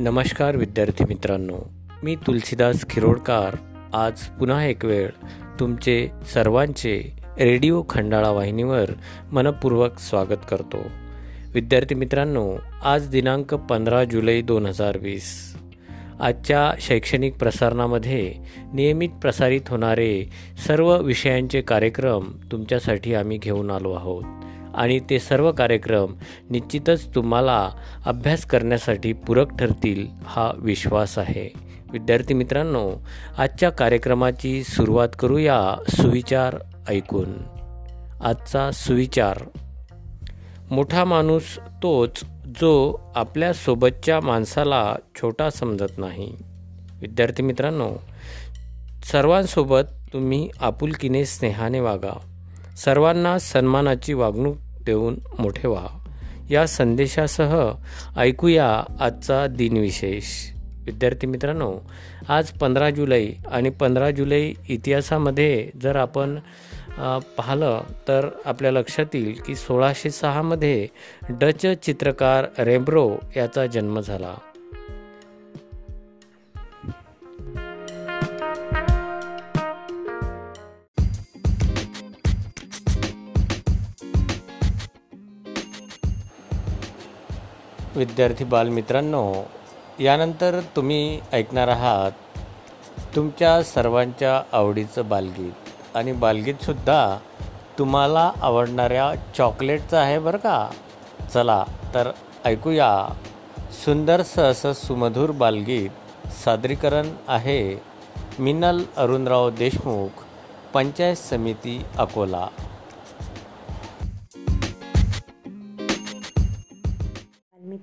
नमस्कार विद्यार्थी मित्रांनो मी तुलसीदास खिरोडकार. आज पुन्हा एक वेळ तुमचे सर्वांचे रेडिओ खंडाळा वाहिनीवर मनपूर्वक स्वागत करतो. विद्यार्थी मित्रांनो आज दिनांक पंधरा जुलै दोन हजार वीस. आजच्या शैक्षणिक प्रसारणामध्ये नियमित प्रसारित होणारे सर्व विषयांचे कार्यक्रम तुमच्यासाठी आम्ही घेऊन आलो आहोत. आणि ते सर्व कार्यक्रम निश्चितच तुम्हाला अभ्यास करण्यासाठी पूरक ठरतील हा विश्वास आहे. विद्यार्थी मित्रांनो आजच्या कार्यक्रमाची सुरुवात करूया सुविचार ऐकून. आजचा सुविचार. मोठा माणूस तोच जो आपल्या सोबतच्या माणसाला छोटा समजत नाही. विद्यार्थी मित्रांनो सर्वांसोबत तुम्ही आपुलकीने स्नेहाने वागा. सर्वांना सन्मानाची वागणूक देऊन मोठे व्हा. या संदेशासह ऐकूया आजचा दिनविशेष. विद्यार्थी मित्रांनो आज पंधरा जुलै आणि पंधरा जुलै इतिहासामध्ये जर आपण पाहिलं तर आपल्या लक्षात येईल की सोळाशे सहामध्ये डच चित्रकार रेब्रो याचा जन्म झाला. विद्यार्थी बालमित्रांनो यानंतर तुम्ही ऐकणार आहात तुमच्या सर्वांच्या आवडीचं बालगीत. आणि बालगीतसुद्धा तुम्हाला आवडणाऱ्या चॉकलेटचं आहे बरं का? चला तर ऐकूया. सुंदरसं असं सुमधूर बालगीत सादरीकरण आहे मिनल अरुणराव देशमुख पंचायत समिती अकोला.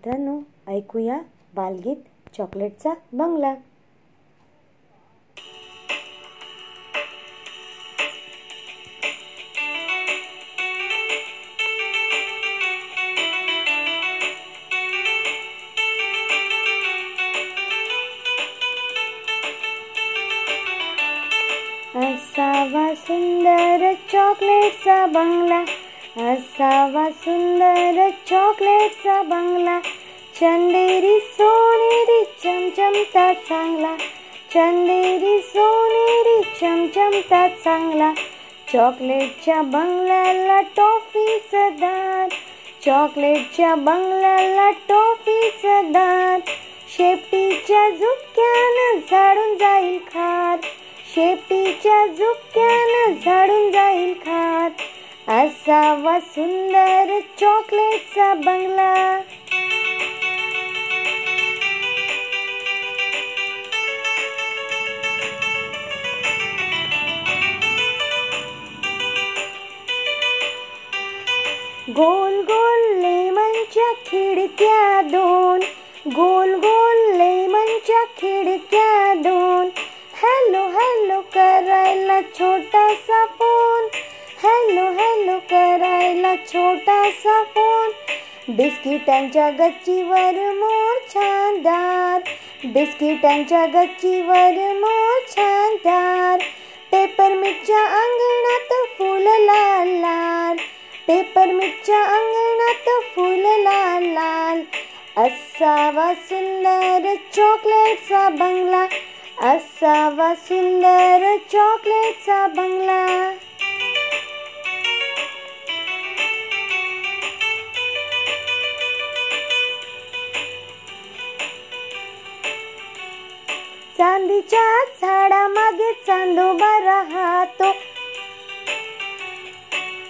मित्रांनो ऐकूया बालगीत चॉकलेटचा बंगला. असावा सुंदर चॉकलेटचा बंगला असावा सुंदर चॉकलेटचा बंगला. चंदेरी सोनेरी चमचमता चांगला. चंदेरी सोनेरी चमचमता चांगला. चॉकलेटच्या बंगल्याला टॉफीचं दार चॉकलेटच्या बंगल्याला टॉफीचं दार शेपटीच्या झुपक्यानं झाडून जाईल खात शेपटीच्या झुपक्यानं झाडून जाईल खात असावा सुंदर चॉकलेटचा बंगला. गोल गोल लेमनच्या खिडक्या दोन. गोल गोल लेमनच्या खिडक्या दोन. हॅलो हॅलो करायला छोटासा फोन. हॅलो हॅलो करायला छोटासा फोन. बिस्किटांच्या गच्चीवर मोर छानदार बिस्किटांच्या गच्चीवर मोर छानदार पेपरमिटच्या अंगणात फुल लाल लाल. पेपरमिटच्या अंगणात फुल लाल लाल. असावा सुंदर चॉकलेटचा बंगला. असावा सुंदर चॉकलेटचा बंगला. चांदीच्या झाडामागे चांदोबा राहतो.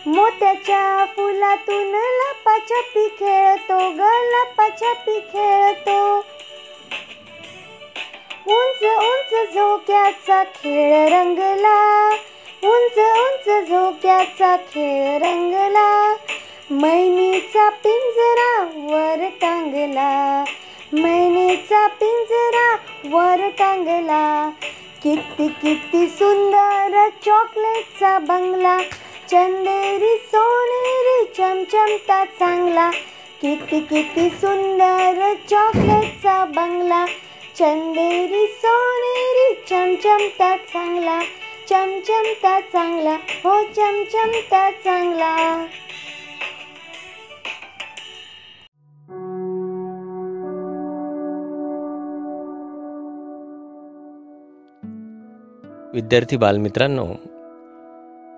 मोत्याच्या फुलातून लपाछपी खेळतो ग लपाछपी खेळतो. उंच उंच झोक्याचा खेळ रंगला उंच उंच झोक्याचा खेळ रंगला. मैनीचा पिंजरा वर टांगला मैनीचा पिंजरा वर टांगला. किती किती सुंदर चॉकलेटचा बंगला चंदेरी सोनेरी चमचमता चांगला. किती किती सुंदर चॉकलेटचा बंगला. चंदेरी सोनेरी चमचमता चांगला. चमचमता चांगला हो चमचमता चांगला. विद्यार्थी बालमित्रांनो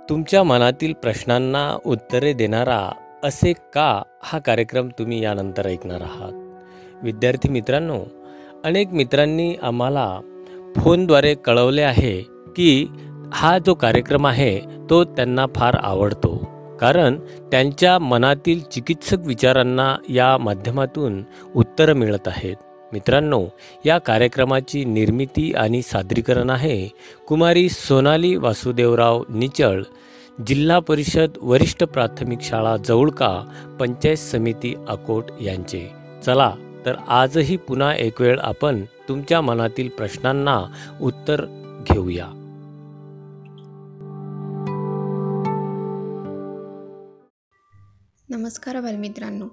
तुमच्या मनातील प्रश्नांना उत्तरे देणारा असे का हा कार्यक्रम तुम्ही यानंतर ऐकणार आहात? विद्यार्थी मित्रांनो अनेक मित्रांनी आम्हाला फोनद्वारे कळवले आहे की हा जो कार्यक्रम आहे तो त्यांना फार आवडतो. कारण त्यांच्या मनातील चिकित्सक विचारांना या माध्यमातून उत्तरं मिळत आहेत. मित्रांनो या कार्यक्रमाची निर्मिती आणि सादरीकरण आहे कुमारी सोनाली वासुदेवराव निचळ जिल्हा परिषद वरिष्ठ प्राथमिक शाळा जवळका पंचायत समिती अकोट यांचे. चला तर आजही पुन्हा एक वेळ आपण तुमच्या मनातील प्रश्नांना उत्तर घेऊया. नमस्कार बालमित्रांनो.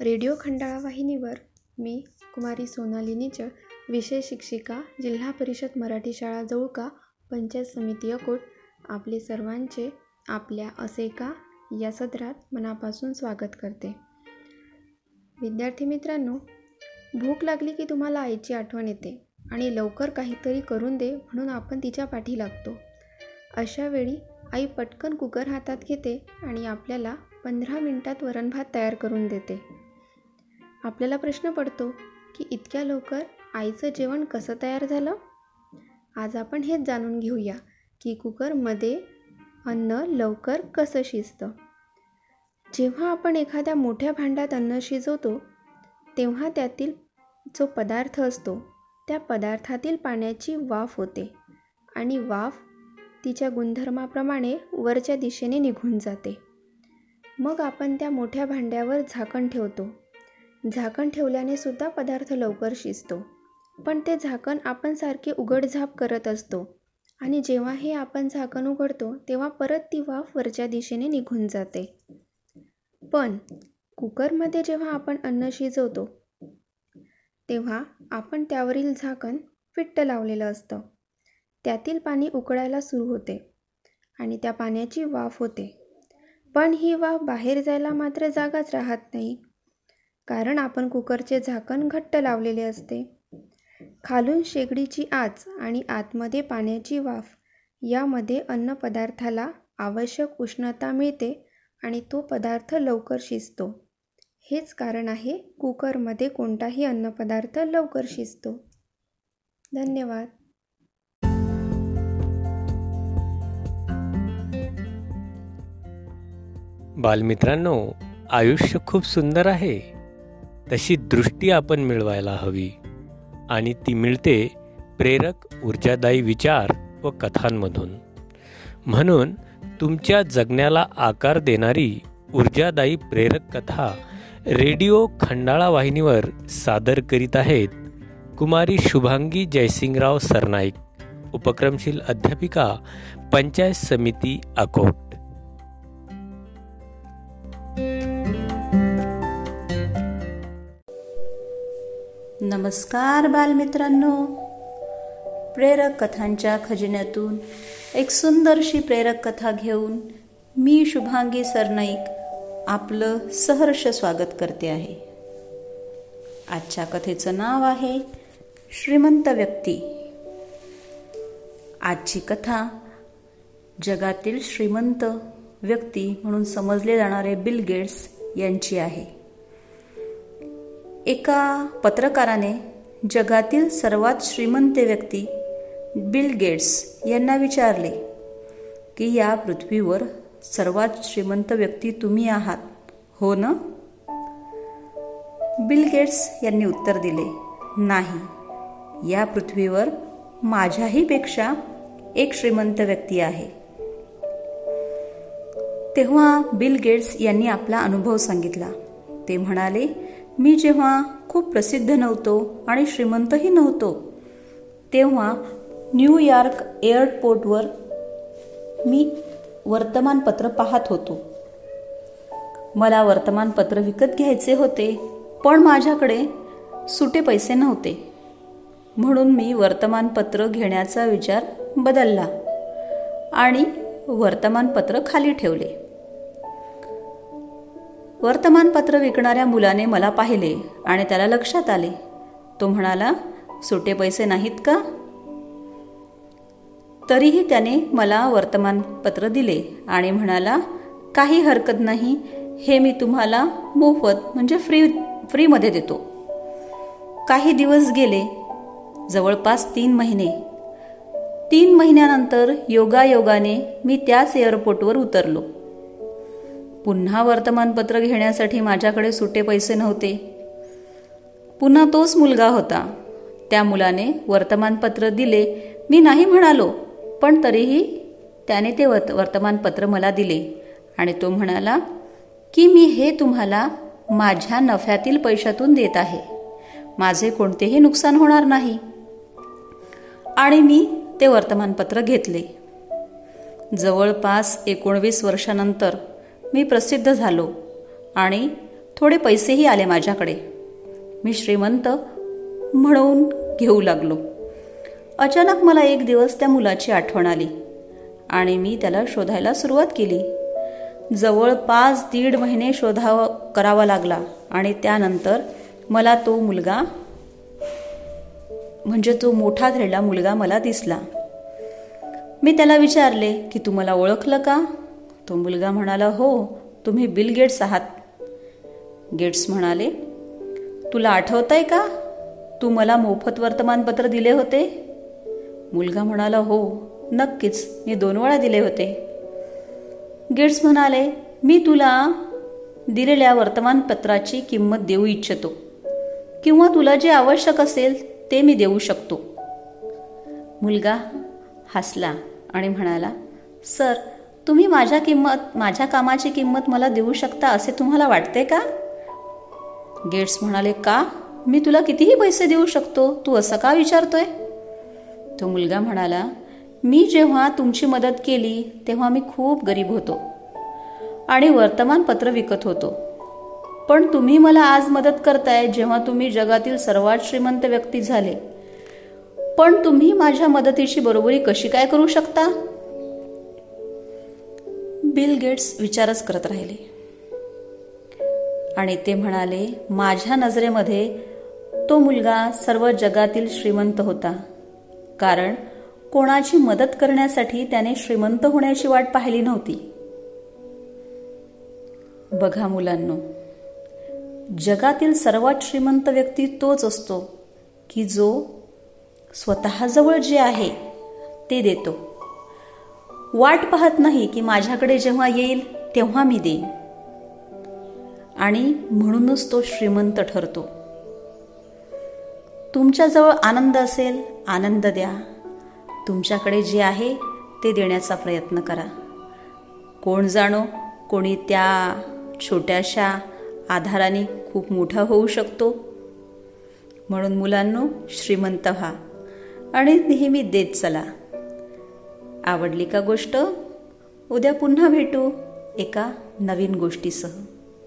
रेडिओ खंडाळा वाहिनीवर मी कुमारी सोनाली निचळ विषय शिक्षिका जिल्हा परिषद मराठी शाळा जवळका पंचायत समिती अकोट आपले सर्वांचे आपल्या असे का या सत्रात मनापासून स्वागत करते. विद्यार्थी मित्रांनो भूक लागली की तुम्हाला आईची आठवण येते आणि लवकर काहीतरी करून दे म्हणून आपण तिच्या पाठी लागतो. अशा वेळी आई पटकन कुकर हातात घेते आणि आपल्याला पंधरा मिनटात वरणभात तयार करून देते. आपल्याला प्रश्न पडतो की इतक्या लवकर आईचं जेवण कसं तयार झालं? आज आपण हेच जाणून घेऊया की कुकरमध्ये अन्न लवकर कसं शिजतं. जेव्हा आपण एखाद्या मोठ्या भांड्यात अन्न शिजवतो तेव्हा त्यातील जो पदार्थ असतो त्या पदार्थातील पाण्याची वाफ होते आणि वाफ तिच्या गुणधर्माप्रमाणे वरच्या दिशेने निघून जाते. मग आपण त्या मोठ्या भांड्यावर झाकण ठेवतो. झाकण ठेवल्याने सुद्धा पदार्थ लवकर शिजतो. पण ते झाकण आपण सारखे उघडझाप करत असतो. आणि जेव्हा हे आपण झाकण उघडतो तेव्हा परत ती वाफ वरच्या दिशेने निघून जाते. पण कुकरमध्ये जेव्हा आपण अन्न शिजवतो तेव्हा आपण त्यावरील झाकण फिट्ट लावलेलं असतं. त्यातील पाणी उकळायला सुरू होते आणि त्या पाण्याची वाफ होते. पण ही वाफ बाहेर जायला मात्र जागाच राहत नाही. कारण आपण कुकरचे झाकण घट्ट लावलेले असते. खालून शेगडीची आच आणि आतमध्ये पाण्याची वाफ यामध्ये अन्नपदार्थाला आवश्यक उष्णता मिळते आणि तो पदार्थ लवकर शिजतो. हेच कारण आहे कुकरमध्ये कोणताही अन्नपदार्थ लवकर शिजतो. धन्यवाद. बालमित्रांनो आयुष्य खूप सुंदर आहे. तशी दृष्टी आपण मिळवायला हवी. आणि ती मिळते प्रेरक ऊर्जादायी विचार व कथांमधून. म्हणून तुमच्या जगण्याला आकार देणारी ऊर्जादायी प्रेरक कथा रेडिओ खंडाळा वाहिनीवर सादर करीत आहेत कुमारी शुभांगी जयसिंगराव सरनाईक उपक्रमशील अध्यापिका पंचायत समिती अकोट. नमस्कार बालमित्रांनो. प्रेरक कथांच्या खजिन्यातून एक सुंदरशी प्रेरक कथा घेऊन मी शुभांगी सरनाईक आपलं सहर्ष स्वागत करते आहे. आजच्या कथेचं नाव आहे श्रीमंत व्यक्ती. आजची कथा जगातील श्रीमंत व्यक्ती म्हणून समजले जाणारे बिल गेट्स यांची आहे. एका पत्रकाराने जगातील सर्वात श्रीमंत व्यक्ती बिल गेट्स यांना विचारले की या पृथ्वीवर सर्वात श्रीमंत व्यक्ती तुम्ही आहात हो ना? बिल गेट्स यांनी उत्तर दिले नाही या पृथ्वीवर माझ्याही पेक्षा एक श्रीमंत व्यक्ती आहे. तेव्हा बिल गेट्स यांनी आपला अनुभव सांगितला. ते म्हणाले मी जेव्हा खूप प्रसिद्ध नव्हतो आणि श्रीमंतही नव्हतो तेव्हा न्यूयॉर्क एअरपोर्टवर मी वर्तमानपत्र पाहत होतो. मला वर्तमानपत्र विकत घ्यायचे होते पण माझ्याकडे सुटे पैसे नव्हते. म्हणून मी वर्तमानपत्र घेण्याचा विचार बदलला आणि वर्तमानपत्र खाली ठेवले. वर्तमानपत्र विकणाऱ्या मुलाने मला पाहिले आणि त्याला लक्षात आले. तो म्हणाला सुटे पैसे नाहीत का? तरीही त्याने मला वर्तमानपत्र दिले आणि म्हणाला काही हरकत नाही. हे मी तुम्हाला मोफत म्हणजे फ्री फ्रीमध्ये देतो. काही दिवस गेले. जवळपास तीन महिने. तीन महिन्यानंतर योगायोगाने मी त्याच एअरपोर्टवर उतरलो. पुन्हा वर्तमानपत्र घेण्यासाठी माझ्याकडे सुटे पैसे नव्हते. पुन्हा तोच मुलगा होता. त्या मुलाने वर्तमानपत्र दिले. मी नाही म्हणालो पण तरीही त्याने ते वर्त वर्तमानपत्र मला दिले. आणि तो म्हणाला की मी हे तुम्हाला माझ्या नफ्यातील पैशातून देत आहे. माझे कोणतेही नुकसान होणार नाही. आणि मी ते वर्तमानपत्र घेतले. जवळपास एकोणवीस वर्षानंतर मी प्रसिद्ध झालो आणि थोडे पैसेही आले माझ्याकडे. मी श्रीमंत म्हणून घेऊ लागलो. अचानक मला एक दिवस त्या मुलाची आठवण आली आणि मी त्याला शोधायला सुरुवात केली. जवळपास दीड महिने शोधावं करावा लागला आणि त्यानंतर मला तो मुलगा म्हणजे तो मोठा झालेला मुलगा मला दिसला. मी त्याला विचारले की तू मला ओळखलं का? तो मुलगा म्हणाला हो तुम्ही बिल गेट्स आहात. गेट्स म्हणाले तुला आठवत आहे का? तू मला मोफत वर्तमानपत्र दिले होते? मुलगा म्हणाला हो नक्कीच मी दोन वेळा दिले होते. गेट्स म्हणाले मी तुला दिलेल्या वर्तमानपत्राची किंमत देऊ इच्छितो. किंवा तुला जे आवश्यक असेल ते मी देऊ शकतो. मुलगा हसला आणि म्हणाला सर तुम्ही माझ्या किंमत माझ्या कामाची किंमत मला देऊ शकता असे तुम्हाला वाटते का? गेट्स म्हणाले का? मी तुला कितीही पैसे देऊ शकतो. तू असं का विचारतोय? तो मुलगा म्हणाला मी जेव्हा तुमची मदत केली तेव्हा मी खूप गरीब होतो आणि वर्तमानपत्र विकत होतो. पण तुम्ही मला आज मदत करताय जेव्हा तुम्ही जगातील सर्वात श्रीमंत व्यक्ती झाले. पण तुम्ही माझ्या मदतीची बरोबरी कशी काय करू शकता? बिल गेट्स विचारच करत राहिले. आणि ते म्हणाले माझ्या नजरेमध्ये तो मुलगा सर्व जगातील श्रीमंत होता. कारण कोणाची मदत करण्यासाठी त्याने श्रीमंत होण्याची वाट पाहिली नव्हती. बघा मुलांनो जगातील सर्वात श्रीमंत व्यक्ती तोच असतो की जो स्वतःजवळ जे आहे ते देतो. वाट पाहत नाही की माझ्याकडे जेव्हा येईल तेव्हा मी देईन. आणि म्हणूनच तो श्रीमंत ठरतो. तुमच्याजवळ आनंद असेल आनंद द्या. तुमच्याकडे जे आहे ते देण्याचा प्रयत्न करा. कोण जाणो कोणी त्या छोट्याशा आधाराने खूप मोठा होऊ शकतो. म्हणून मुलांनो श्रीमंत व्हा. आणि नेहमी देत चला. आवडली का गोष्ट? उद्या पुन्हा भेटू एका नवीन गोष्टीसह.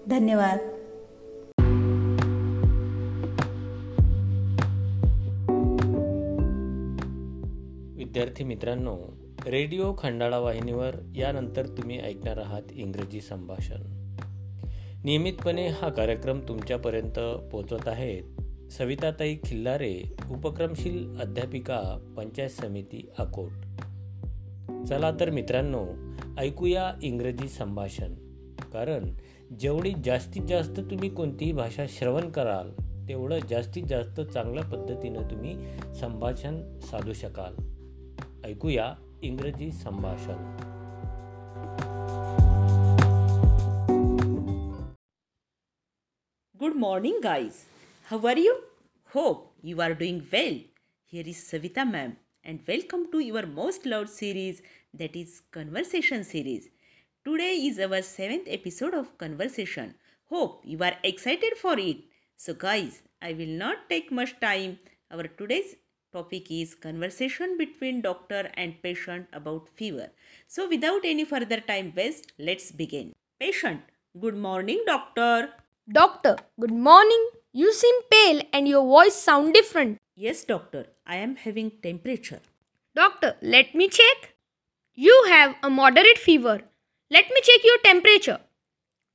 धन्यवाद. विद्यार्थी मित्रांनो रेडिओ खंडाळा वाहिनीवर यानंतर तुम्ही ऐकणार आहात इंग्रजी संभाषण. नियमितपणे हा कार्यक्रम तुमच्यापर्यंत पोचत आहेत सविताताई खिल्लारे उपक्रमशील अध्यापिका पंचायत समिती अकोट. चला तर मित्रांनो ऐकूया इंग्रजी संभाषण. कारण जेवढी जास्तीत जास्त तुम्ही कोणतीही भाषा श्रवण कराल तेवढं जास्तीत जास्त चांगल्या पद्धतीनं तुम्ही संभाषण साधू शकाल. ऐकूया इंग्रजी संभाषण. Good morning guys How are you Hope you are doing well Here is Savita ma'am and welcome to your most loved series that is Conversation series. Today is our seventh episode of Conversation. Hope you are excited for it. So, guys, I will not take much time. Our today's topic is conversation between doctor and patient about fever. So, without any further time waste, let's begin. Patient, good morning, doctor. Doctor, good morning. You seem pale and your voice sound different. Yes, doctor, I am having temperature. Doctor, let me check. You have a moderate fever. Let me check your temperature.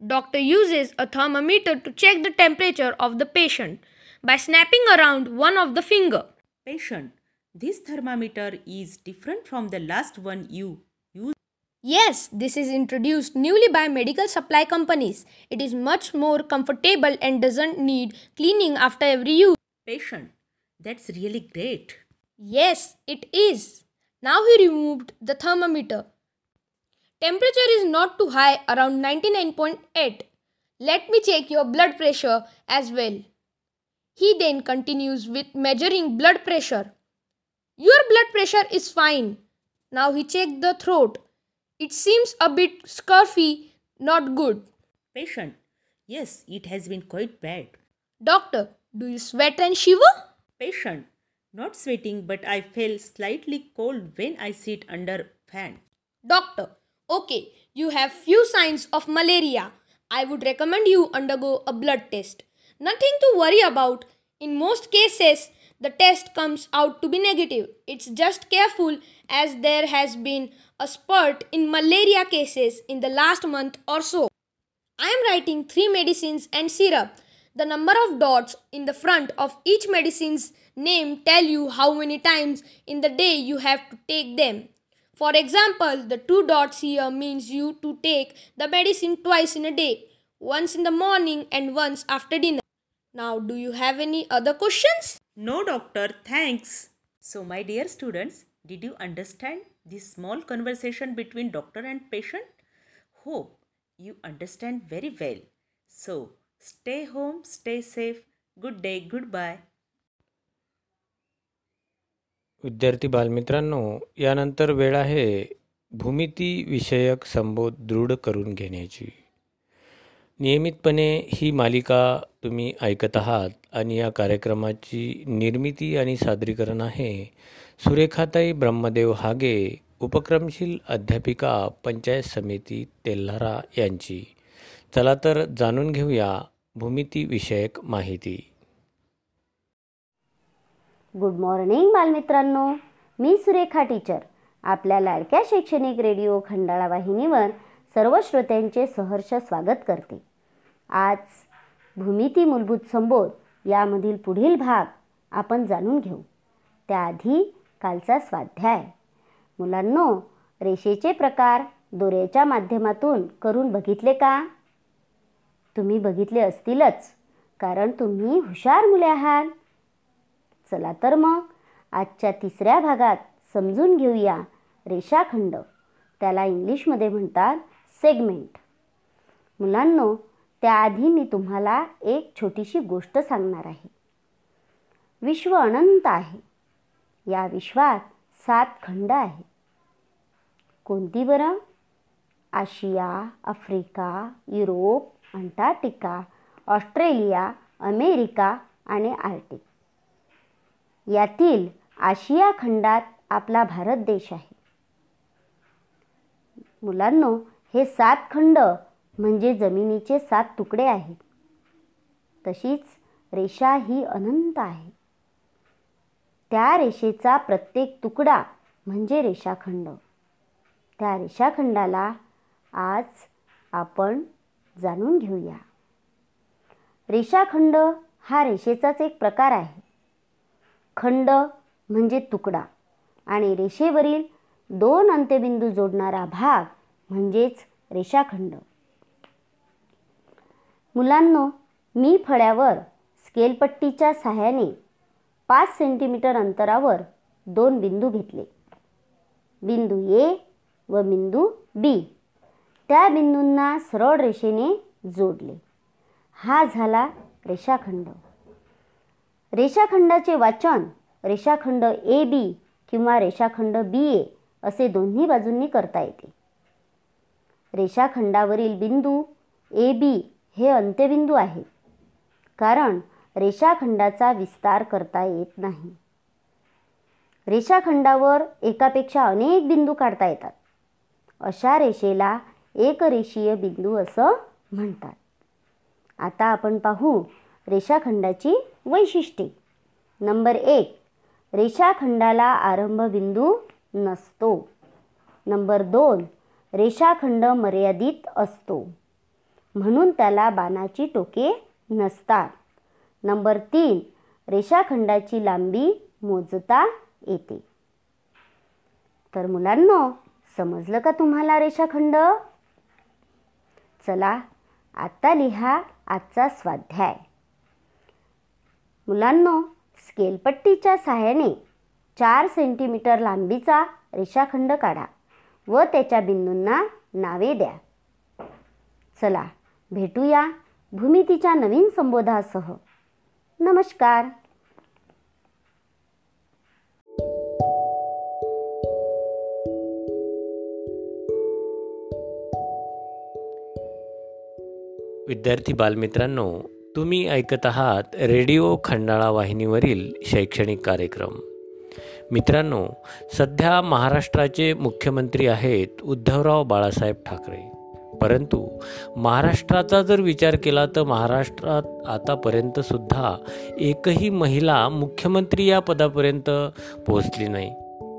Doctor uses a thermometer to check the temperature of the patient by snapping around one of the finger. Patient, This thermometer is different from the last one you used. Yes, this is introduced newly by medical supply companies. It is much more comfortable and doesn't need cleaning after every use. Patient. That's really great. Yes, it is. Now he removed the thermometer. Temperature is not too high, around 99.8. Let me check your blood pressure as well. He then continues with measuring blood pressure. Your blood pressure is fine. Now he checked the throat. It seems a bit scurfy, not good. Patient. Yes, it has been quite bad. Doctor, do you sweat and shiver? Patient. Not sweating, but I feel slightly cold when I sit under fan. Doctor, okay, you have few signs of malaria. I would recommend you undergo a blood test. Nothing to worry about. In most cases, the test comes out to be negative. It's just careful as there has been a spurt in malaria cases in the last month or so. I am writing three medicines and syrup. The number of dots in the front of each medicine's name tell you how many times in the day you have to take them. For example, the two dots here means you to take the medicine twice in a day, once in the morning and once after dinner. Now, do you have any other questions? No, doctor, thanks. So, my dear students, did you understand this small conversation between doctor and patient? Hope you understand very well. So, stay home stay safe good day goodbye विद्यार्थी बालमित्रांनो यानंतर वेळ आहे भूमिती विषयक संबोध दृढ करून घेण्याची. नियमितपणे ही मालिका तुम्ही ऐकत आहात आणि या कार्यक्रमाची निर्मिती आणि सादरीकरण आहे सुरेखाताई ब्रह्मदेव हागे उपक्रमशील अध्यापिका पंचायत समिती तेल्हारा यांची. चला तर जाणून घेऊया भूमिती विषयक माहिती. गुड मॉर्निंग बालमित्रांनो. मी सुरेखा टीचर आपल्या लाडक्या शैक्षणिक रेडिओ खंडाळा वाहिनीवर सर्व श्रोत्यांचे सहर्ष स्वागत करते. आज भूमिती मूलभूत संबोध यामधील पुढील भाग आपण जाणून घेऊ. त्याआधी कालचा स्वाध्याय. मुलांनो रेषेचे प्रकार दोऱ्याच्या माध्यमातून करून बघितले का? तुम्ही बघितले असतीलच कारण तुम्ही हुशार मुले आहात. चला तर मग आजच्या तिसऱ्या भागात समजून घेऊया रेषाखंड. त्याला इंग्लिशमध्ये म्हणतात सेगमेंट मुलांनो त्याआधी मी तुम्हाला एक छोटीशी गोष्ट सांगणार आहे. विश्व अनंत आहे. या विश्वात सात खंड आहेत. कोणती बरं? Asia Africa Europe Antarctica Australia America आणि आर्टिक यातील आशिया खंडात आपला भारत देश आहे. मुलांनो हे सात खंड म्हणजे जमिनीचे सात तुकडे आहेत. तशीच रेषा ही अनंत आहे. त्या रेषेचा प्रत्येक तुकडा म्हणजे रेषाखंड. त्या रेषाखंडाला आज आपण जाणून घेऊया. रेषाखंड हा रेषेचाच एक प्रकार आहे. खंड म्हणजे तुकडा आणि रेषेवरील दोन अंत्यबिंदू जोडणारा भाग म्हणजेच रेषाखंड. मुलांनो मी फळ्यावर स्केलपट्टीच्या सहाय्याने पाच सेंटीमीटर अंतरावर दोन बिंदू घेतले. बिंदू ए व बिंदू बी. त्या बिंदूंना सरळ रेषेने जोडले. हा झाला रेषाखंड. रेषाखंडाचे वाचन रेषाखंड ए बी किंवा रेषाखंड बी ए असे दोन्ही बाजूंनी करता येते. रेषाखंडावरील बिंदू ए बी हे अंत्यबिंदू आहेत कारण रेषाखंडाचा विस्तार करता येत नाही. रेषाखंडावर एकापेक्षा अनेक बिंदू काढता येतात. अशा रेषेला एकरेषीय बिंदू असं म्हणतात. आता आपण पाहू रेषाखंडाची वैशिष्ट्ये. नंबर एक रेषाखंडाला आरंभबिंदू नसतो. नंबर दोन रेषाखंड मर्यादित असतो. म्हणून त्याला बाणाची टोके नसतात. नंबर तीन रेषाखंडाची लांबी मोजता येते. तर मुलांनो समजलं का तुम्हाला रेषाखंड? चला आता लिहा आजचा स्वाध्याय. मुलांनो स्केलपट्टीच्या सहाय्याने चार सेंटीमीटर लांबीचा रेषाखंड काढा व त्याच्या बिंदूंना नावे द्या. चला भेटूया भूमितीच्या नवीन संबोधासह. नमस्कार. विद्यार्थी बालमित्रांनो तुम्ही ऐकत आहात रेडिओ खंडाळा वाहिनीवरील शैक्षणिक कार्यक्रम. मित्रांनो सध्या महाराष्ट्राचे मुख्यमंत्री आहेत उद्धवराव बाळासाहेब ठाकरे. परंतु महाराष्ट्राचा जर विचार केला तर महाराष्ट्रात आतापर्यंत सुद्धा एकही महिला मुख्यमंत्री या पदापर्यंत पोहोचली नाही.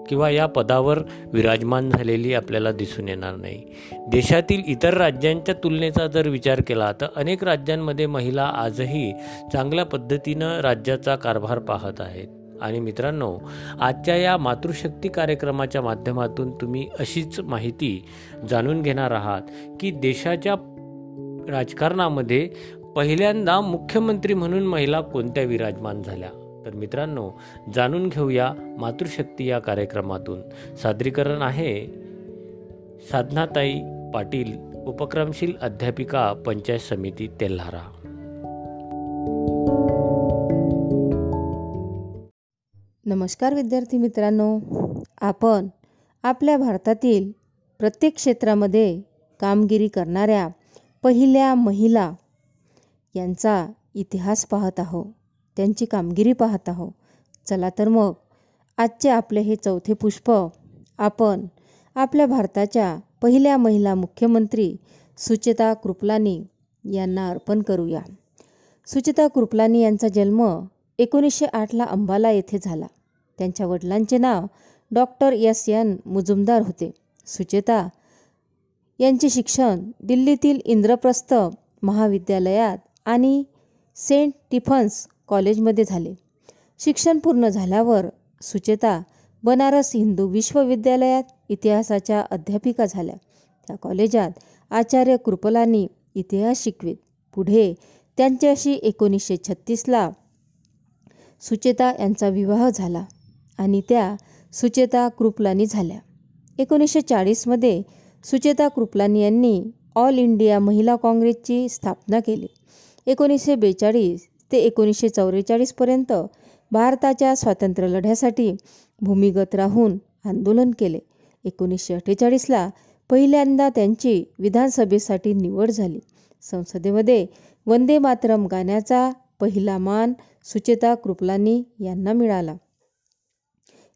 किंवा या पदावर विराजमान झालेली आपल्याला दिसून येणार नाही. देशातील इतर राज्यांच्या तुलनेचा जर विचार केला तर अनेक राज्यांमध्ये महिला आजही चांगल्या पद्धतीनं राज्याचा कारभार पाहत आहेत. आणि मित्रांनो आजच्या या मातृशक्ती कार्यक्रमाच्या माध्यमातून तुम्ही अशीच माहिती जाणून घेणार आहात की देशाच्या राजकारणामध्ये पहिल्यांदा मुख्यमंत्री म्हणून महिला कोणत्या विराजमान झाल्या? तर मित्रांनो जाणून घेऊया मातृशक्ती या कार्यक्रमातून. सादरीकरण आहे साधनाताई पाटील उपक्रमशील अध्यापिका पंचायत समिती तेल्हारा. नमस्कार विद्यार्थी मित्रांनो. आपण आपल्या भारतातील प्रत्येक क्षेत्रामध्ये कामगिरी करणाऱ्या पहिल्या महिला यांचा इतिहास पाहत आहोत. त्यांची कामगिरी पाहत आहो. चला तर मग आजचे आपले हे चौथे पुष्प आपण आपल्या भारताच्या पहिल्या महिला मुख्यमंत्री सुचेता कृपलानी यांना अर्पण करूया. सुचेता कृपलानी यांचा जन्म एकोणीसशे आठला अंबाला येथे झाला. त्यांच्या वडिलांचे नाव डॉक्टर एस एन मुजुमदार होते. सुचेता यांचे शिक्षण दिल्लीतील इंद्रप्रस्थ महाविद्यालयात आणि सेंट टिफन्स कॉलेजमध्ये झाले. शिक्षण पूर्ण झाल्यावर सुचेता बनारस हिंदू विश्वविद्यालयात इतिहासाच्या अध्यापिका झाल्या. त्या कॉलेजात आचार्य कृपलानी इतिहास शिकवित. पुढे त्यांच्याशी एकोणीसशे छत्तीसला सुचेता यांचा विवाह झाला आणि त्या सुचेता कृपलानी झाल्या. एकोणीसशे चाळीसमध्ये सुचेता कृपलानी यांनी ऑल इंडिया महिला काँग्रेसची स्थापना केली. एकोणीसशे बेचाळीस ते एकोणीसशे चौवेचाळीसपर्यंत भारताच्या स्वातंत्र्यलढ्यासाठी भूमिगत राहून आंदोलन केले. एकोणीसशे अठ्ठेचाळीसला पहिल्यांदा त्यांची विधानसभेसाठी निवड झाली. संसदेमध्ये वंदे मातरम गाण्याचा पहिला मान सुचेता कृपलानी यांना मिळाला.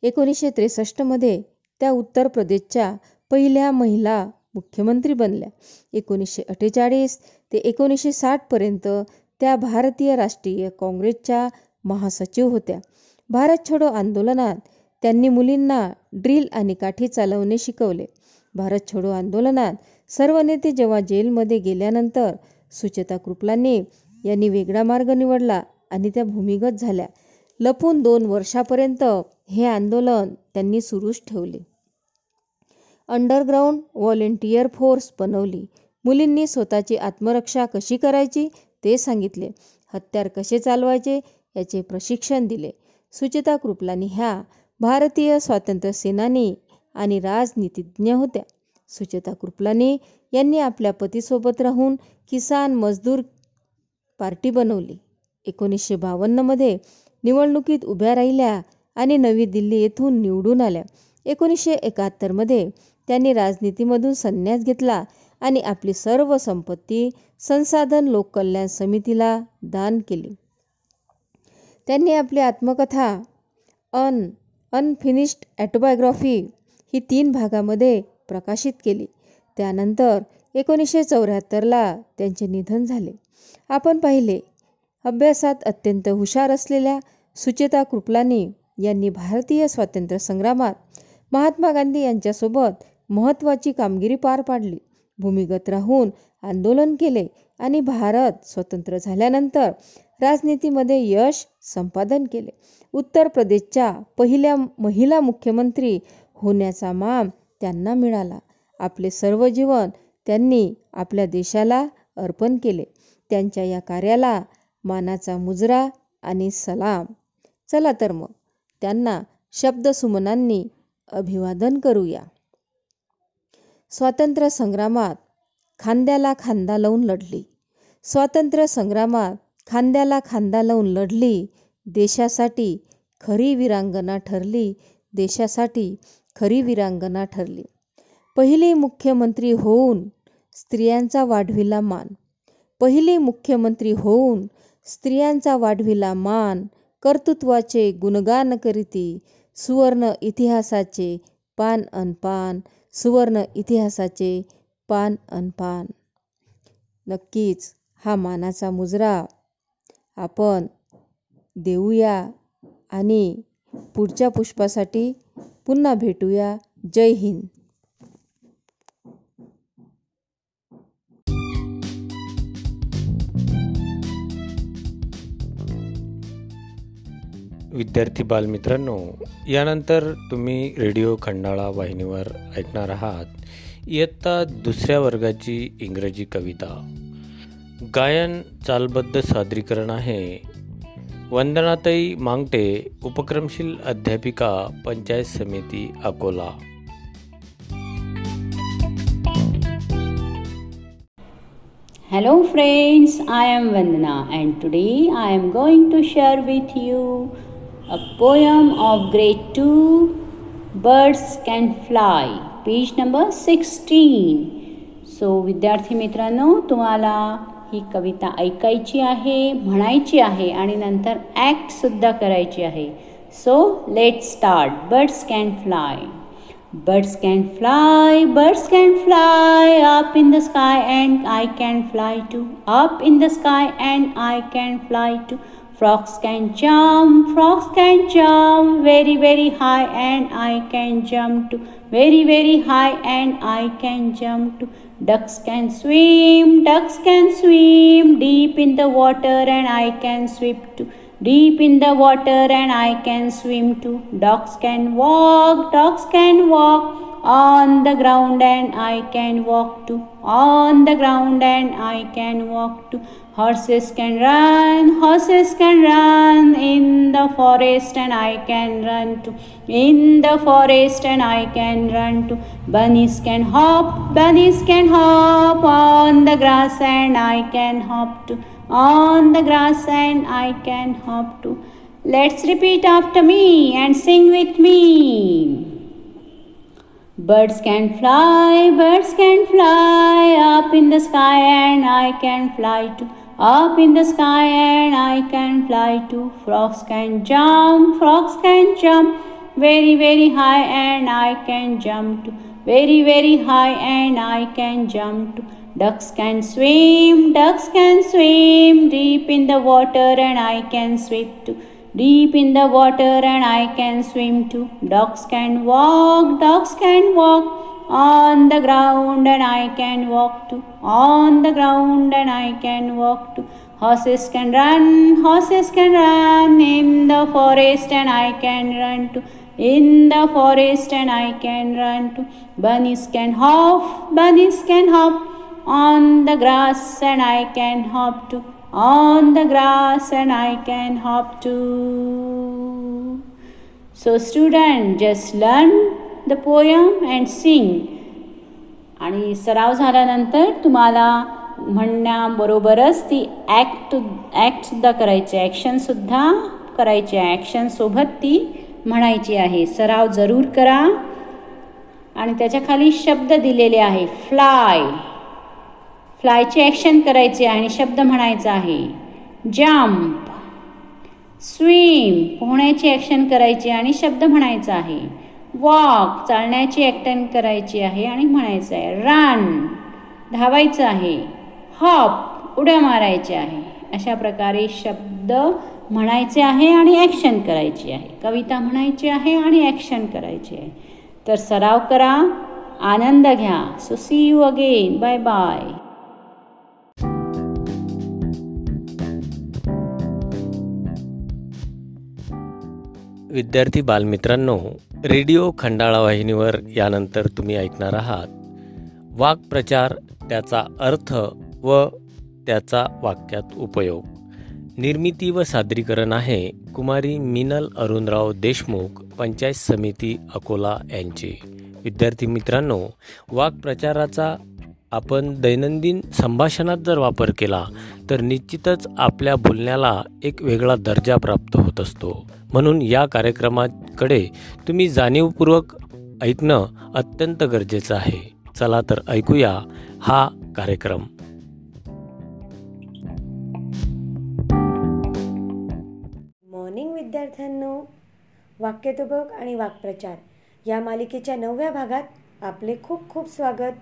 एकोणीसशे त्रेसष्टमध्ये त्या उत्तर प्रदेशच्या पहिल्या महिला मुख्यमंत्री बनल्या. एकोणीसशे अठ्ठेचाळीस ते एकोणीसशे साठपर्यंत त्या भारतीय राष्ट्रीय काँग्रेसच्या महासचिव होत्या. भारत छोडो आंदोलनात त्यांनी मुलींना ड्रिल आणि काठी चालवणे शिकवले. भारत छोडो आंदोलनात सर्व नेते जेव्हा जेलमध्ये गेल्यानंतर सुचेता कृपलाने यांनी वेगळा मार्ग निवडला आणि त्या भूमिगत झाल्या. लपून दोन वर्षापर्यंत हे आंदोलन त्यांनी सुरूच ठेवले. अंडरग्राऊंड व्हॉलेंटियर फोर्स बनवली. मुलींनी स्वतःची आत्मरक्षा कशी करायची? ते सांगितले. हत्यार कसे चालवायचे? याचे प्रशिक्षण दिले. सुचिता कृपलानी ह्या भारतीय स्वातंत्र्य सेनानी आणि राजनीतिज्ञ होत्या. सुचेता कृपलानी यांनी आपल्या पतीसोबत राहून किसान मजदूर पार्टी बनवली. एकोणीसशे बावन्नमध्ये निवडणुकीत उभ्या राहिल्या आणि नवी दिल्ली येथून निवडून आल्या. एकोणीसशे एकाहत्तरमध्ये त्यांनी राजनीतीमधून संन्यास घेतला आणि आपली सर्व संपत्ती संसाधन लोककल्याण समितीला दान केली. त्यांनी आपली आत्मकथा अन अनफिनिश्ड ॲटोबायोग्राफी ही तीन भागामध्ये प्रकाशित केली. त्यानंतर एकोणीसशे चौऱ्याहत्तरला त्यांचे निधन झाले. आपण पाहिले अभ्यासात अत्यंत हुशार असलेल्या सुचेता कृपलानी यांनी भारतीय स्वातंत्र्य संग्रामात महात्मा गांधी यांच्यासोबत महत्त्वाची कामगिरी पार पाडली. भूमिगत राहून आंदोलन केले आणि भारत स्वतंत्र झाल्यानंतर राजनीतीमध्ये यश संपादन केले. उत्तर प्रदेशच्या पहिल्या महिला मुख्यमंत्री होण्याचा मान त्यांना मिळाला. आपले सर्व जीवन त्यांनी आपल्या देशाला अर्पण केले. त्यांच्या या कार्याला मानाचा मुजरा आणि सलाम. चला तर मग त्यांना शब्दसुमनांनी अभिवादन करूया. स्वातंत्र्य संग्रामात खांद्याला खांदा लावून लढली. स्वातंत्र्य संग्रामात खांद्याला खांदा लावून लढली. देशासाठी खरी वीरांगना ठरली. देशासाठी खरी वीरांगना ठरली. पहिली मुख्यमंत्री होऊन स्त्रियांचा वाढविला मान. पहिली मुख्यमंत्री होऊन स्त्रियांचा वाढविला मान. कर्तृत्वाचे गुणगान करीती सुवर्ण इतिहासाचे पान अनपान सुवर्ण इतिहासाचे पान अनपान नक्कीच हा मानाचा मुजरा. आपण देऊया आणि पुढच्या पुष्पासाठी पुन्हा भेटूया. जय हिंद. विद्यार्थी बालमित्रांनो यानंतर तुम्ही रेडिओ खंडाळा वाहिनीवर ऐकणार आहात इयत्ता दुसऱ्या वर्गाची इंग्रजी कविता. गायन चालबद्ध सादरीकरण आहे. वंदनाताई मांगटे उपक्रमशील अध्यापिका Panchayat Samiti Akola. Hello friends, I am Vandana and today I am going to share with you a poem of grade 2 Birds Can Fly, page number 16. So विद्यार्थी मित्रांनो तुम्हाला ही कविता ऐकायची आहे म्हणायची आहे आणि नंतर ॲक्टसुद्धा करायची आहे so let start birds can fly Birds can fly, birds can fly up in the sky, and I can fly too. Up in the sky, and I can fly too. Frogs can jump, frogs can jump very, very high, and I can jump too. Very, very high, and I can jump too. Ducks can swim, ducks can swim deep in the water, and I can swim too. Deep in the water, and I can swim too. Dogs can walk, dogs can walk on the ground, and I can walk too. On the ground, and I can walk too. Horses can run, horses can run in the forest, and I can run too. In the forest, and I can run too. Bunnies can hop, bunnies can hop on the grass, and I can hop too. On the grass, and I can hop too. Let's repeat after me and sing with me. Birds can fly, birds can fly up in the sky, and I can fly too. Up in the sky, and I can fly too. Frogs can jump, frogs can jump very, very high, and I can jump too. Very, very high, and I can jump too. Ducks can swim, ducks can swim deep in the water, and I can swim too. Deep in the water, and I can swim too. Dogs can walk, dogs can walk on the ground, and I can walk too. On the ground, and I can walk too. Horses can run, horses can run in the forest, and I can run too. In the forest, and I can run too. Bunnies can hop, bunnies can hop on the grass, and I can hop too. On the grass, and I can hop too. So, student, just learn the poem and sing. आणि सराव झाल्यानंतर तुम्हाला म्हणण्याबरोबरच ती act ॲक्टसुद्धा करायची ॲक्शनसुद्धा करायची आहे ॲक्शनसोबत ती म्हणायची आहे. सराव जरूर करा. आणि त्याच्याखाली शब्द दिलेले आहे फ्लाय फ्लायची ॲक्शन करायची आहे आणि शब्द म्हणायचा आहे जम्प स्विम पोहण्याची ॲक्शन करायची आणि शब्द म्हणायचा आहे. वॉक चालण्याची ॲक्टन करायची आहे आणि म्हणायचं आहे रान धावायचं आहे. हॉप उड्या मारायचे आहे. अशा प्रकारे शब्द म्हणायचे आहे आणि ॲक्शन करायची आहे. कविता म्हणायची आहे आणि ॲक्शन करायची आहे. तर सराव करा आनंद घ्या. So see you again bye bye विद्यार्थी बालमित्रांनो रेडिओ खंडाळा वाहिनीवर यानंतर तुम्ही ऐकणार आहात. वाक्प्रचार त्याचा अर्थ व त्याचा वाक्यात उपयोग. निर्मिती व सादरीकरण आहे कुमारी मिनल अरुणराव देशमुख पंचायत समिती अकोला यांचे. विद्यार्थी मित्रांनो वाक्प्रचाराचा आपण दैनंदिन संभाषणात जर वापर केला तर निश्चितच आपल्या बोलण्याला एक वेगळा दर्जा प्राप्त होत असतो. म्हणून या कार्यक्रमाकडे तुम्ही जाणीवपूर्वक ऐकणं अत्यंत गरजेचं आहे. चला तर ऐकूया हा कार्यक्रम. मॉर्निंग विद्यार्थ्यांनो वाक्यतुभक आणि वाक्प्रचार या मालिकेच्या नवव्या भागात आपले खूप खूप स्वागत.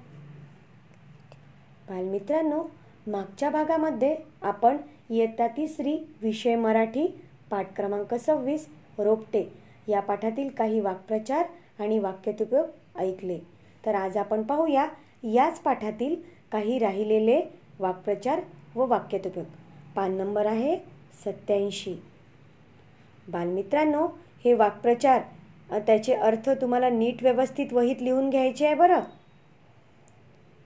बालमित्रांनो मागच्या भागामध्ये आपण इयत्ता तिसरी विषय मराठी पाठ क्रमांक सव्वीस रोपटे या पाठातील काही वाक्प्रचार आणि वाक्यतुपयोग ऐकले. तर आज आपण पाहूया याच पाठातील काही राहिलेले वाक्प्रचार व वाक्यतुपयोग. पान नंबर आहे सत्याऐंशी. बालमित्रांनो हे वाक्प्रचार त्याचे अर्थ तुम्हाला नीट व्यवस्थित वहीत लिहून घ्यायचे आहे बरं?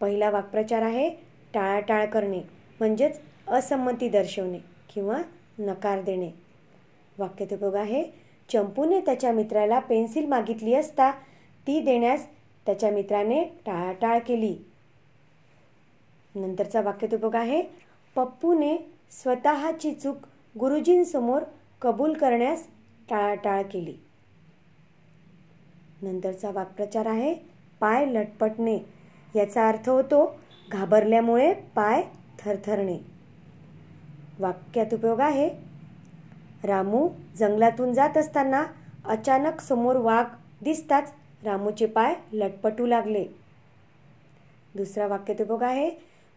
पहिला वाक्प्रचार आहे टाळाटाळ करणे म्हणजेच असंमती दर्शवणे किंवा नकार देणे. वाक्यतुपयोग आहे चंपूने त्याच्या मित्राला पेन्सिल मागितली असता ती देण्यास त्याच्या मित्राने टाळाटाळ केली. नंतरचा वाक्यतुपयोग आहे पप्पूने स्वतःची चूक गुरुजींसमोर कबूल करण्यास टाळाटाळ केली. नंतरचा वाक्प्रचार आहे पाय लटपटणे. याचा अर्थ होतो घाबरल्यामुळे पाय थरथरणे. वाक्यात उपयोग आहे रामू जंगलातून जात असताना अचानक समोर वाघ दिसताच रामूचे पाय लटपटू लागले. दुसरा वाक्य ते बघा आहे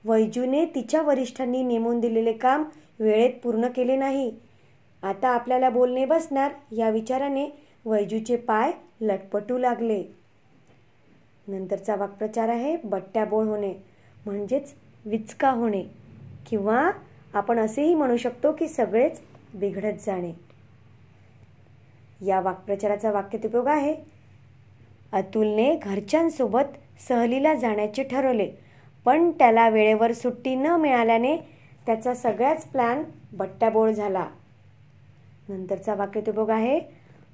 वैजूने तिच्या वरिष्ठांनी नेमून दिलेले काम वेळेत पूर्ण केले नाही. आता आपल्याला बोलणे बसणार या विचाराने वैजूचे पाय लटपटू लागले. नंतरचा वाक्प्रचार आहे बट्ट्याबोळ होणे म्हणजेच विचका होणे किंवा आपण असेही म्हणू शकतो की सगळेच बिघडत जाणे. या वाक्प्रचाराचा वाक्यात उपयोग आहे. अतुलने घरच्यांसोबत सहलीला जाण्याचे ठरवले पण त्याला वेळेवर सुट्टी न मिळाल्याने त्याचा सगळ्याच प्लॅन बट्ट्याबोळ झाला. नंतरचा वाक्यात उपयोग आहे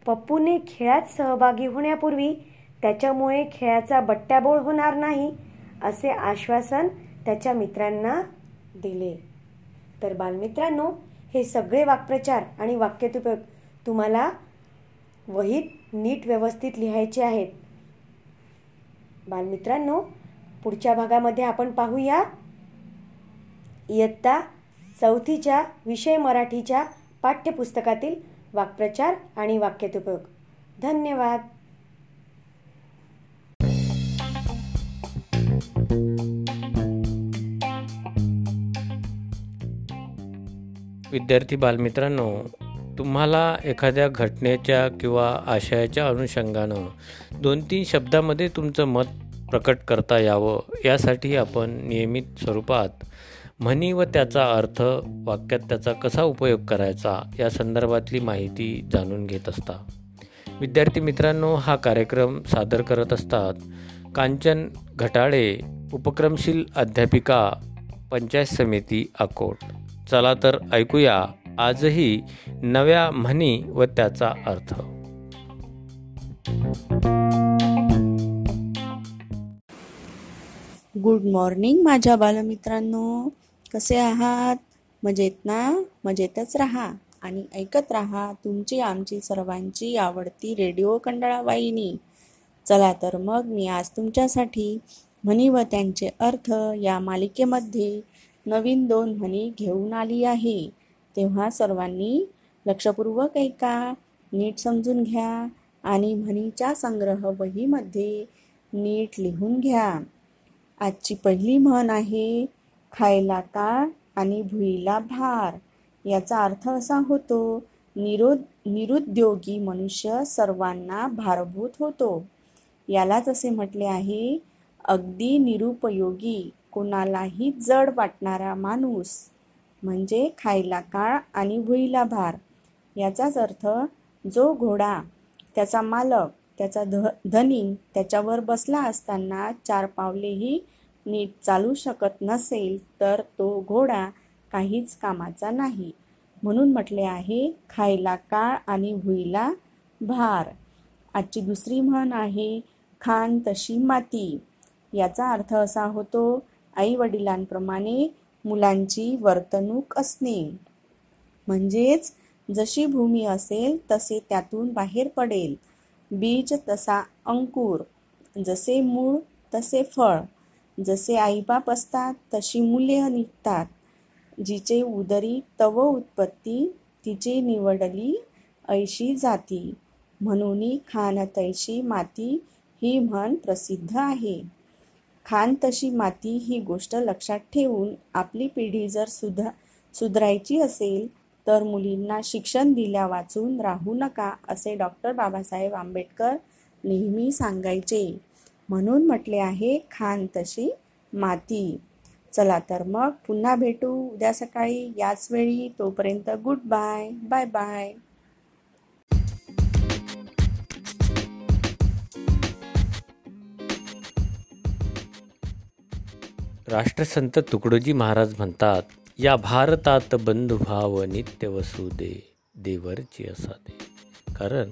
पप्पूने खेळात सहभागी होण्यापूर्वी त्याच्यामुळे खेळाचा बट्ट्याबोळ होणार नाही असे आश्वासन त्याच्या मित्रांना दिले. तर बालमित्रांनो हे सगळे वाक्प्रचार आणि वाक्यतुपयोग तुम्हाला वहीत नीट व्यवस्थित लिहायचे आहेत. बालमित्रांनो पुढच्या भागामध्ये आपण पाहूया इयत्ता चौथीच्या विषय मराठीच्या पाठ्यपुस्तकातील वाक्प्रचार आणि वाक्यतुपयोग. धन्यवाद. विद्यार्थी बालमित्रांनो तुम्हाला एखाद्या घटनेच्या किंवा आशयाच्या अनुषंगानं दोन तीन शब्दामध्ये तुमचं मत प्रकट करता यावं यासाठी आपण नियमित स्वरूपात म्हणी व त्याचा अर्थ वाक्यात त्याचा कसा उपयोग करायचा या संदर्भातली माहिती जाणून घेत असता. विद्यार्थी मित्रांनो हा कार्यक्रम सादर करत असतात कांचन घटाळे उपक्रमशील अध्यापिका पंचायत समिती अकोट. चला तर ऐकूया आजही नव्या म्हणी व त्याचा अर्थ. गुड मॉर्निंग माझ्या बालमित्रांनो. कसे आहात? मजेत ना? मजेतच राहा. आणि ऐकत राहा तुमची आमची सर्वांची आवडती रेडिओ कंडाळा वाहिनी चला तर मग मी आज तुमच्यासाठी म्हणी व त्यांचे अर्थ या मालिकेमध्ये नवीन दोन म्हणी घेऊन आली आहे. तेव्हा सर्वांनी लक्षपूर्वक ऐका नीट समजून घ्या आणि म्हणीच्या संग्रह वहीमध्ये नीट लिहून घ्या. आजची पहिली म्हण आहे खायला ताळ आणि भुईला भार. याचा अर्थ असा होतो निरोद निरुद्योगी मनुष्य सर्वांना भारभूत होतो. यालाच असे म्हटले आहे अगदी निरुपयोगी. कोणालाही जड वाटणारा माणूस म्हणजे खायला काळ आणि भुईला भार. याचाच अर्थ जो घोडा त्याचा मालक त्याचा ध धनी त्याच्यावर बसला असताना चार पावलेही नीट चालू शकत नसेल तर तो घोडा काहीच कामाचा नाही. म्हणून म्हटले आहे खायला काळ आणि भुईला भार. आजची दुसरी म्हण आहे खान तशी माती. याचा अर्थ असा होतो आई वडिलांप्रमाणे मुलांची वर्तणूक असणे. म्हणजेच जशी भूमी असेल तसे त्यातून बाहेर पडेल. बीज तसा अंकुर जसे मूळ तसे फळ. जसे आईबाप असतात तशी मुले निघतात. जिचे उदरी तव उत्पत्ती तिचे निवडली ऐशी जाती. म्हणून खान तैशी माती ही म्हण प्रसिद्ध आहे. खान तशी माती ही गोष्ट लक्षात ठेवून आपली पिढी जर सुधा सुधारायची असेल तर मुलींना शिक्षण दिल्या वाचून राहू नका असे डॉक्टर बाबासाहेब आंबेडकर नेहमी सांगायचे. म्हणून म्हटले आहे खान तशी माती. चला तर मग पुन्हा भेटू उद्या सकाळी. याच वेळी तोपर्यंत गुड बाय बाय बाय. राष्ट्रसंत तुकडोजी महाराज म्हणतात या भारतात बंधुभाव नित्य वसू दे देवरची असा दे. कारण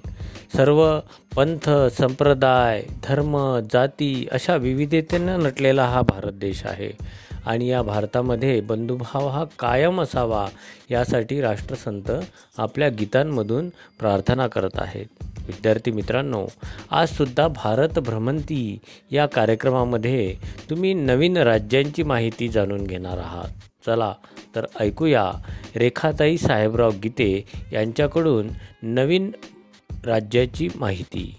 सर्व पंथ संप्रदाय धर्म जाती अशा विविधतेनं नटलेला हा भारत देश आहे. आणि या भारतामध्ये बंधुभाव हा कायम असावा यासाठी राष्ट्रसंत आपल्या गीतांमधून प्रार्थना करत आहेत. विद्यार्थी मित्रांनो आजसुद्धा भारत भ्रमंती या कार्यक्रमामध्ये तुम्ही नवीन राज्यांची माहिती जाणून घेणार आहात. चला तर ऐकूया रेखाताई साहेबराव गीते यांच्याकडून नवीन राज्याची माहिती.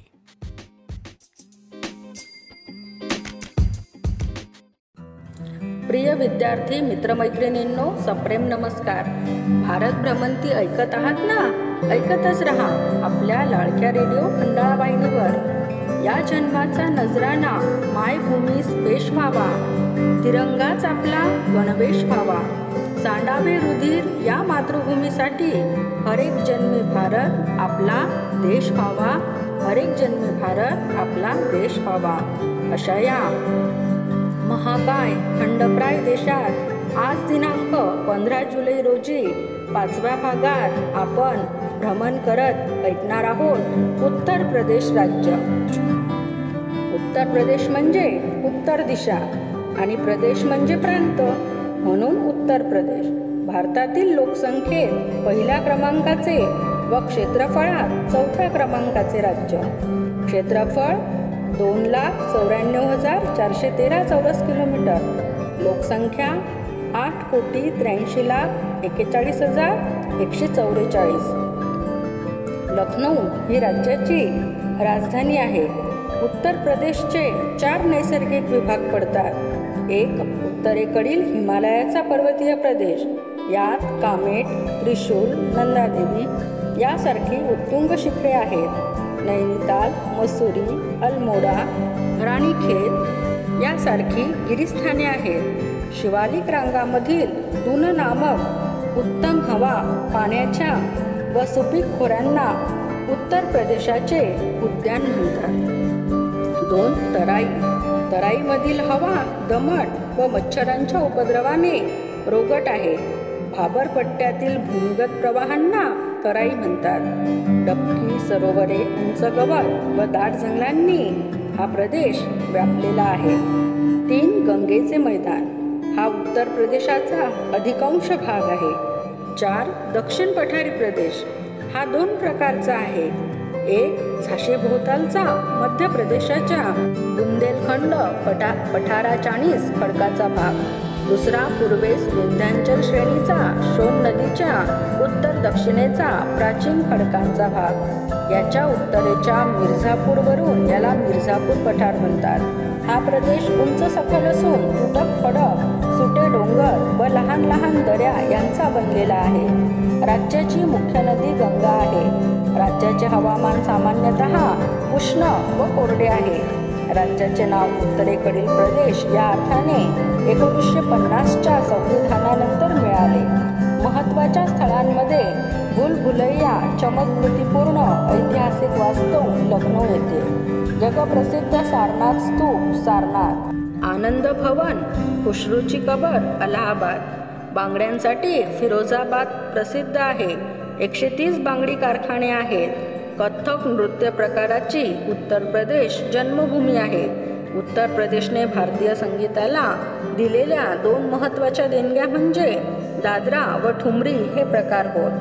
प्रिय विद्यार्थी मित्रमैत्रिणींनो सप्रेम नमस्कार. भारत भ्रमंती ऐकत आहात ना? ऐकतच रहा आपल्या लाडक्या रेडिओ खंडाळावाहिनीवर या जन्माचा नजराना मायभूमीस पेश व्हावा. तिरंगाच आपला गणवेश व्हावा. सांडावे रुधिर या मातृभूमीसाठी हरेक जन्मी भारत आपला देश व्हावा. हरेक जन्मी भारत आपला देश व्हावा. अशा या महाकाय खंडप्राय देशात. आज दिनांक पंधरा जुलै रोजी पाचव्या भागात आपण भ्रमण करत ऐकणार आहोत उत्तर प्रदेश राज्य. उत्तर प्रदेश म्हणजे उत्तर दिशा आणि प्रदेश म्हणजे प्रांत म्हणून उत्तर प्रदेश. भारतातील लोकसंख्येत पहिल्या क्रमांकाचे व क्षेत्रफळात चौथ्या क्रमांकाचे राज्य. क्षेत्रफळ दोन लाख चौऱ्याण्णव हजार चारशे तेरा चौरस किलोमीटर. लोकसंख्या आठ कोटी त्र्याऐंशी लाख एक्केचाळीस हजार एकशे चौवेचाळीस. लखनौ ही राज्याची राजधानी आहे. उत्तर प्रदेशचे चार नैसर्गिक विभाग पडतात. एक उत्तरेकडील हिमालयाचा पर्वतीय प्रदेश. यात कामेट त्रिशूल नंदादेवी यासारखी उत्तुंग शिखरे आहेत. नैनिताल मसुरी अल्मोडा राणीखेत यासारखी गिरिस्थाने आहेत. शिवालिक रांगामधील दून नामक उत्तम हवा पाण्याच्या व सुपीक खोऱ्यांना उत्तर प्रदेशाचे उद्यान म्हणतात. दोन तराई. तराईमधील हवा दमट व मच्छरांच्या उपद्रवाने रोगट आहे. भाबरपट्ट्यातील भूमिगत प्रवाहांना कराई म्हणतात. डबकी सरोवरे उंच गवत व दाट जंगलांनी हा प्रदेश व्यापलेला आहे. तीन गंगेचे मैदान. हा उत्तर प्रदेशाचा अधिकांश भाग आहे. चार दक्षिण पठारी प्रदेश. हा दोन प्रकारचा आहे. एक झाशेभोवतालचा मध्य प्रदेशाच्या बुंदेलखंड पठा पठाराचाणीस खडकाचा भाग. दुसरा पूर्वेस विंध्यांचल श्रेणीचा शोण नदीच्या उत्तर दक्षिणेचा प्राचीन खडकांचा भाग. याच्या उत्तरेच्या मिर्झापूरवरून याला मिर्झापूर पठार म्हणतात. हा प्रदेश उंच सखल असून तुटक खडक सुटे डोंगर व लहान लहान दऱ्या यांचा बनलेला आहे. राज्याची मुख्य नदी गंगा आहे. राज्याचे हवामान सामान्यतः उष्ण व कोरडे आहे. राज्याचे नाव उत्तरेकडील प्रदेश या अर्थाने एकोणीसशे पन्नासच्या संविधानानंतर मिळाले. महत्त्वाच्या स्थळांमध्ये भुलभुलैया चमत्कृतीपूर्ण ऐतिहासिक वास्तव लखनौ येथे जगप्रसिद्ध सारनाथ स्तूप सारनाथ. आनंद भवन खुशरूची कबर अलाहाबाद. बांगड्यांसाठी फिरोजाबाद प्रसिद्ध आहे. एकशे तीस बांगडी कारखाने आहेत. कथ्थक नृत्य प्रकाराची उत्तर प्रदेश जन्मभूमी आहे. उत्तर प्रदेशने भारतीय संगीताला दिलेल्या दोन महत्त्वाच्या देणग्या म्हणजे दादरा व ठुमरी हे प्रकार होत.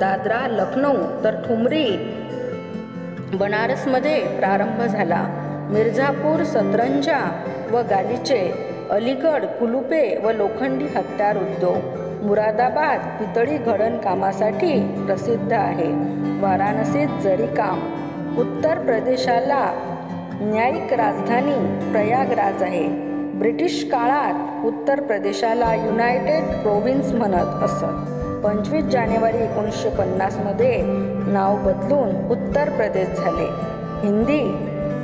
दादरा लखनौ तर ठुमरी बनारसमध्ये प्रारंभ झाला. मिर्झापूर सतरंजा व गालिचे अलीगड कुलुपे व लोखंडी हत्यार उद्योग. मुरादाबाद पितळी घडण कामासाठी प्रसिद्ध आहे. वाराणसीत जरी काम उत्तर प्रदेशाला न्यायिक राजधानी प्रयागराज आहे. ब्रिटिश काळात उत्तर प्रदेशाला युनायटेड प्रोव्हिन्स म्हणत असत. पंचवीस जानेवारी एकोणीसशे पन्नासमध्ये नाव बदलून उत्तर प्रदेश झाले. हिंदी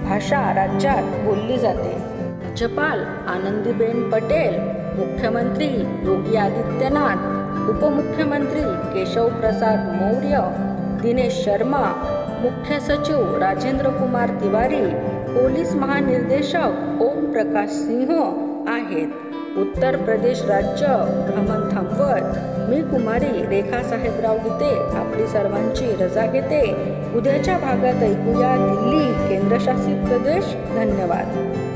भाषा राज्यात बोलली जाते. राज्यपाल आनंदीबेन पटेल मुख्यमंत्री योगी आदित्यनाथ उपमुख्यमंत्री केशव प्रसाद मौर्य दिनेश शर्मा मुख्य सचिव राजेंद्र कुमार तिवारी पोलीस महानिर्देशक ओम प्रकाश सिंह आहेत. उत्तर प्रदेश राज्य भ्रमण थांबवत मी कुमारी रेखा साहेबराव गीते आपली सर्वांची रजा घेते. उद्याच्या भागात ऐकूया दिल्ली केंद्रशासित प्रदेश. धन्यवाद.